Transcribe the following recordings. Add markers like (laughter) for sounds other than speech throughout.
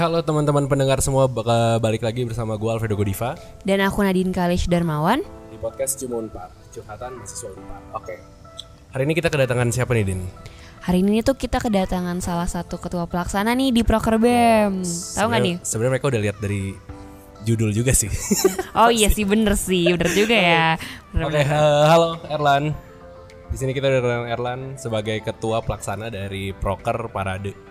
halo teman-teman pendengar semua, balik lagi bersama gue Alfredo Godiva Dan aku Nadine Kalish Darmawan. di podcast Cuma Unpar, curhatan mahasiswa Unpar. Oke. Hari ini kita kedatangan siapa nih, Din? Hari ini tuh kita kedatangan salah satu ketua pelaksana nih di Proker BEM. Tahu nggak nih? Sebenarnya- mereka udah lihat dari judul juga sih. (laughs) Oh iya sih bener sih, bener juga ya. Oke, eh, halo Erlan. Di sini kita ada Erlan sebagai ketua pelaksana dari Proker Parade.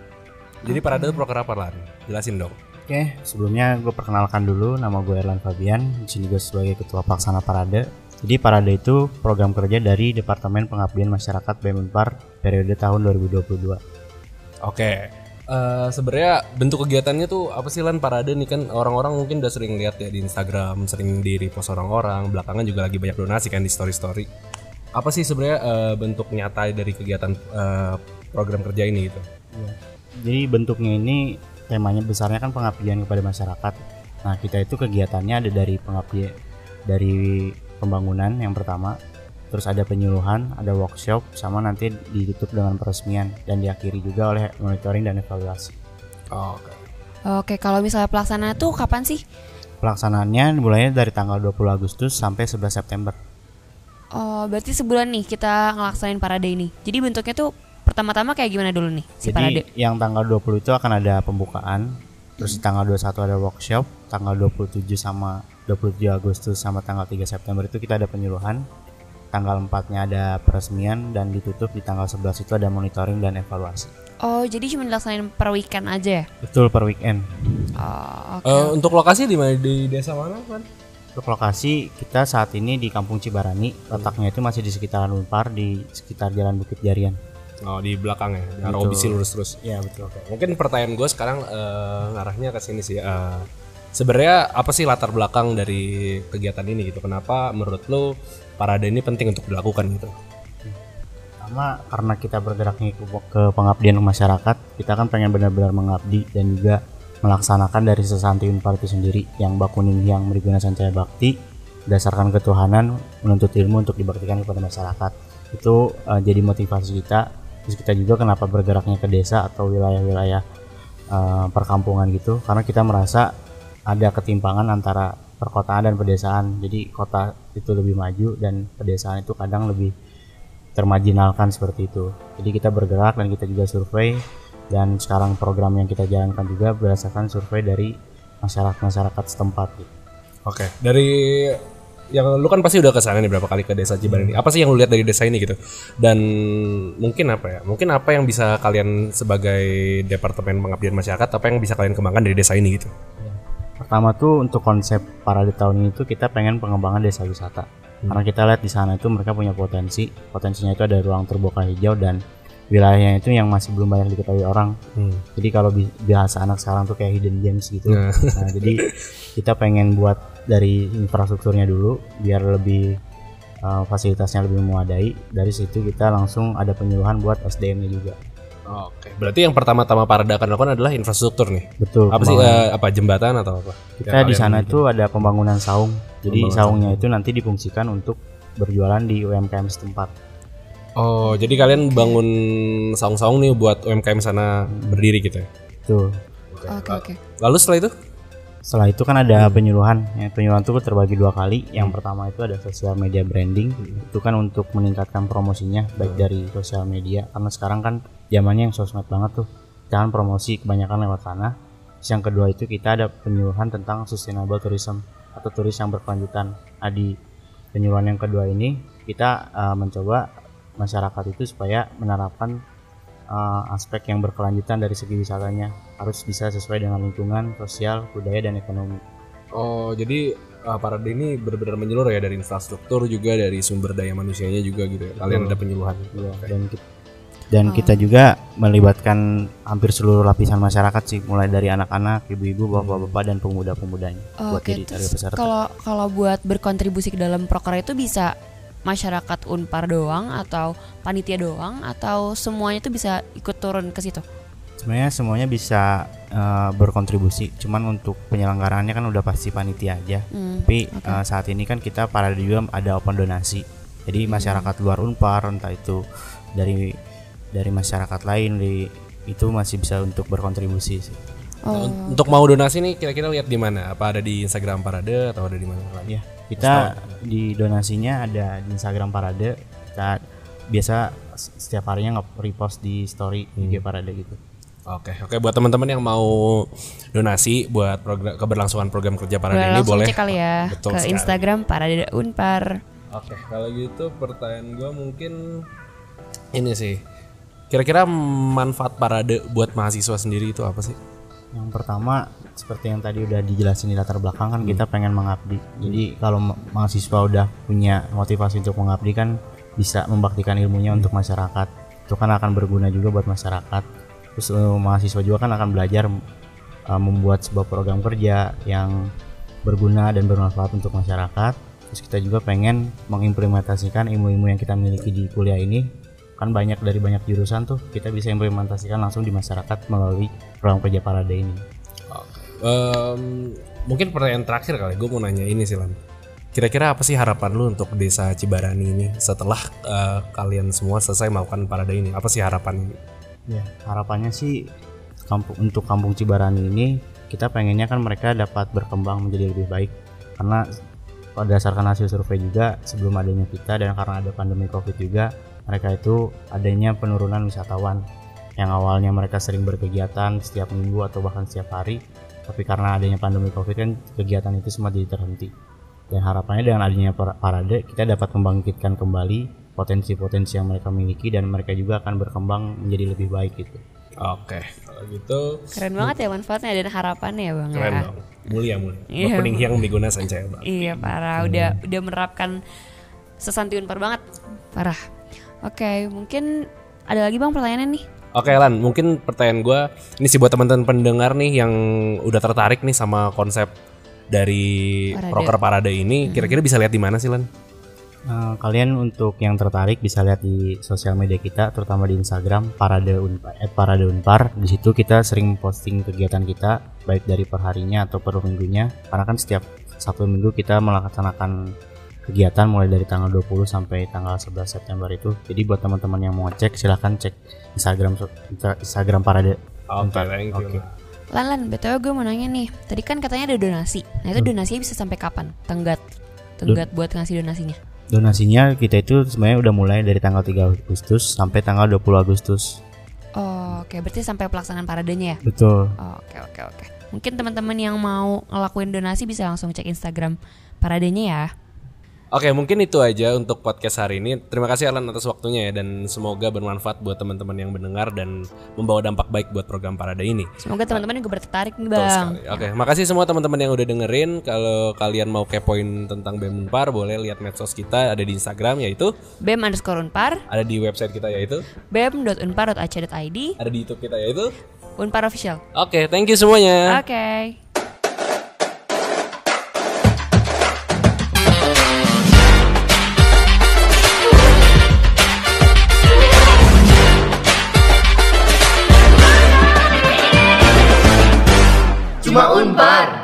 Jadi Parade itu Proker apa, Lan? Jelasin dong. Oke, sebelumnya gue perkenalkan dulu nama gue Erlan Fabian. Di sini gue sebagai ketua pelaksana Parade. Jadi Parade itu program kerja dari Departemen Pengabdian Masyarakat BEM Unpar periode tahun 2022. Oke. Eh, sebenarnya bentuk kegiatannya tuh apa sih lan parade nih kan orang-orang mungkin udah sering lihat ya di Instagram, sering di repost orang-orang, belakangan juga lagi banyak donasi kan di story-story. Apa sih sebenarnya eh, bentuk nyata dari kegiatan eh, program kerja ini gitu? Iya. Jadi bentuknya ini temanya besarnya kan pengabdian kepada masyarakat. Nah kita itu kegiatannya ada dari pengabdian dari pembangunan yang pertama, terus ada penyuluhan, ada workshop, sama nanti ditutup dengan peresmian dan diakhiri juga oleh monitoring dan evaluasi. Oke. Oke, kalau misalnya pelaksana tuh kapan sih? Pelaksanaannya mulainya dari tanggal 20 Agustus sampai 11 September. Oh, berarti sebulan nih kita ngelaksanain parade ini. Jadi bentuknya tuh pertama-tama kayak gimana dulu nih si Jadi parade? yang tanggal 20 itu akan ada pembukaan, terus di tanggal 21 ada workshop, tanggal 27 sama 27 Agustus sama tanggal 3 September itu kita ada penyuluhan. Tanggal 4-nya ada peresmian dan ditutup di tanggal 11 itu ada monitoring dan evaluasi. Oh, jadi cuma dilaksanain per weekend aja ya? Betul per weekend. Oh, oke. Eh, untuk lokasi di mana di desa mana kan? Untuk lokasi kita saat ini di Kampung Cibarani, letaknya itu masih di sekitaran Unpar di sekitar Jalan Bukit Jarian. Oh di belakang ya, Betul. OBC lurus terus. Ya betul. Mungkin pertanyaan gue sekarang eh, ngarahnya ke sini sih. eh, Sebenarnya apa sih latar belakang dari kegiatan ini gitu? Kenapa menurut lo parade ini penting untuk dilakukan gitu? Pertama karena kita bergeraknya ke, ke pengabdian ke masyarakat, kita kan pengen benar-benar mengabdi dan juga melaksanakan dari sesanti Unpar itu sendiri yang bakunin yang Meriguna Sancaya Bakti berdasarkan ketuhanan menuntut ilmu untuk dibaktikan kepada masyarakat. Itu eh, jadi motivasi kita. Kita juga kenapa bergeraknya ke desa atau wilayah-wilayah eh, perkampungan gitu karena kita merasa ada ketimpangan antara perkotaan dan pedesaan. Jadi kota itu lebih maju dan pedesaan itu kadang lebih termarginalkan seperti itu. Jadi kita bergerak dan kita juga survei dan sekarang program yang kita jalankan juga berdasarkan survei dari masyarakat-masyarakat setempat. Gitu. Oke, dari yang lu kan pasti udah ke sana nih berapa kali ke desa Cibarani. Apa sih yang lu lihat dari desa ini gitu? Dan mungkin apa ya? Mungkin apa yang bisa kalian sebagai departemen pengabdian masyarakat apa yang bisa kalian kembangkan dari desa ini gitu? Pertama tuh untuk konsep parade tahun ini tuh kita pengen pengembangan desa wisata. Karena kita lihat di sana itu mereka punya potensi. Potensinya itu ada ruang terbuka hijau dan wilayahnya itu yang masih belum banyak diketahui orang. Hmm. Jadi kalau bi- biasa anak sekarang tuh kayak hidden gems gitu. Nah. Nah, jadi (laughs) kita pengen buat dari infrastrukturnya dulu biar lebih uh, fasilitasnya lebih memadai. Dari situ kita langsung ada penyuluhan buat SDM-nya juga. Oke, berarti yang pertama-tama parade akan lakukan adalah infrastruktur nih. Betul. Apa sih eh, apa jembatan atau apa? kita di sana itu ada pembangunan saung. Jadi Pembangunan saungnya itu nanti difungsikan untuk berjualan di UMKM setempat. Oh, jadi kalian bangun saung-saung nih buat UMKM sana berdiri gitu ya. Tuh. Oke, oke. Lalu setelah itu? Setelah itu kan ada penyuluhan. Ya, penyuluhan itu terbagi dua kali. Yang pertama itu ada sosial media branding. Itu kan untuk meningkatkan promosinya baik dari sosial media karena sekarang kan zamannya yang sosmed banget tuh. Jangan promosi kebanyakan lewat sana. Terus yang kedua itu kita ada penyuluhan tentang sustainable tourism atau turis yang berkelanjutan. Nah, di penyuluhan yang kedua ini kita uh, mencoba masyarakat itu supaya menerapkan uh, aspek yang berkelanjutan dari segi wisatanya harus bisa sesuai dengan lingkungan, sosial, budaya dan ekonomi. Oh, jadi uh, parade ini benar-benar menyeluruh ya dari infrastruktur juga dari sumber daya manusianya juga gitu ya. Kalian ada penyuluhan. Iya, dan kita, dan kita juga melibatkan hampir seluruh lapisan masyarakat sih, mulai dari anak-anak, ibu-ibu, bapak-bapak dan pemuda-pemudanya buat Oke, jadi peserta. kalau kalau buat berkontribusi ke dalam proker itu bisa masyarakat Unpar doang atau panitia doang atau semuanya itu bisa ikut turun ke situ? Sebenarnya semuanya bisa eh, berkontribusi, cuman untuk penyelenggaraannya kan udah pasti panitia aja. Hmm, Tapi oke. eh, saat ini kan kita parade juga ada open donasi. Jadi masyarakat luar Unpar entah itu dari dari masyarakat lain di itu masih bisa untuk berkontribusi sih. Nah, Oh, un- Untuk mau donasi nih kira-kira lihat di mana? Apa ada di Instagram Parade atau ada di mana? lagi? Ya, kita di donasinya ada di Instagram Parade. Kita biasa setiap harinya nge-repost di story IG Parade gitu. Oke, oke buat teman-teman yang mau donasi buat program keberlangsungan program kerja Parade boleh ini boleh. cek kali ya Betul ke sekali. Instagram Parade Unpar. Oke, kalau gitu pertanyaan gue mungkin ini sih. Kira-kira manfaat parade buat mahasiswa sendiri itu apa sih? Yang pertama seperti yang tadi udah dijelasin di latar belakang kan kita pengen mengabdi. Jadi kalau ma- mahasiswa udah punya motivasi untuk mengabdi kan bisa membaktikan ilmunya untuk masyarakat. Itu kan akan berguna juga buat masyarakat. Terus eh, mahasiswa juga kan akan belajar eh, membuat sebuah program kerja yang berguna dan bermanfaat untuk masyarakat. Terus kita juga pengen mengimplementasikan ilmu-ilmu yang kita miliki di kuliah ini kan banyak dari banyak jurusan tuh kita bisa implementasikan langsung di masyarakat melalui program kerja Parade ini. Em, mungkin pertanyaan terakhir kali gue mau nanya ini sih Lan. Kira-kira apa sih harapan lu untuk desa Cibarani ini setelah eh, kalian semua selesai melakukan parade ini? Apa sih harapan ini? Ya, harapannya sih kampung untuk kampung Cibarani ini kita pengennya kan mereka dapat berkembang menjadi lebih baik karena berdasarkan hasil survei juga sebelum adanya kita dan karena ada pandemi Covid juga mereka itu adanya penurunan wisatawan yang awalnya mereka sering berkegiatan setiap minggu atau bahkan setiap hari tapi karena adanya pandemi Covid kan kegiatan itu semua jadi terhenti dan harapannya dengan adanya par- parade kita dapat membangkitkan kembali potensi-potensi yang mereka miliki dan mereka juga akan berkembang menjadi lebih baik gitu. Oke, kalau gitu Keren banget ya manfaatnya dan harapannya ya bang keren ya. dong. Mulia mulia. Iya. Pening yang diguna sancaya bang. Iya parah, udah udah menerapkan sesanti unpar banget, parah. Oke, mungkin ada lagi bang pertanyaannya nih. Oke Lan, mungkin pertanyaan gue ini sih buat teman-teman pendengar nih yang udah tertarik nih sama konsep dari Parade. proker parade ini, kira-kira bisa lihat di mana sih Lan? Eh, kalian untuk yang tertarik bisa lihat di sosial media kita, terutama di Instagram Parade Unpar. Parade Unpar. Di situ kita sering posting kegiatan kita, baik dari perharinya atau per minggunya. Karena kan setiap Sabtu Minggu kita melaksanakan kegiatan mulai dari tanggal 20 sampai tanggal 11 September itu. Jadi buat teman-teman yang mau cek, silahkan cek Instagram Instagram Parade. Oke, Unpar. thank you. Oke. Lan Lan, btw gue mau nanya nih. Tadi kan katanya ada donasi. Nah itu donasinya bisa sampai kapan? Tenggat, tenggat buat ngasih donasinya. Donasinya kita itu sebenarnya udah mulai dari tanggal 3 Agustus sampai tanggal 20 Agustus. Oh, oke, berarti sampai pelaksanaan paradenya ya? Betul. Oh, Oke oke oke. Mungkin teman-teman yang mau ngelakuin donasi bisa langsung cek Instagram paradenya ya. Oke, mungkin itu aja untuk podcast hari ini. Terima kasih Alan atas waktunya ya dan semoga bermanfaat buat teman-teman yang mendengar dan membawa dampak baik buat program parade ini. Semoga teman-teman juga tertarik nih bang. Oke, makasih semua teman-teman yang udah dengerin. Kalau kalian mau kepoin tentang BEM Unpar, boleh lihat medsos kita ada di Instagram yaitu bem underscore unpar, ada di website kita yaitu bem.unpar.ac.id, ada di YouTube kita yaitu. unpar official. Oke, thank you semuanya. Oke. Cuma Unpar.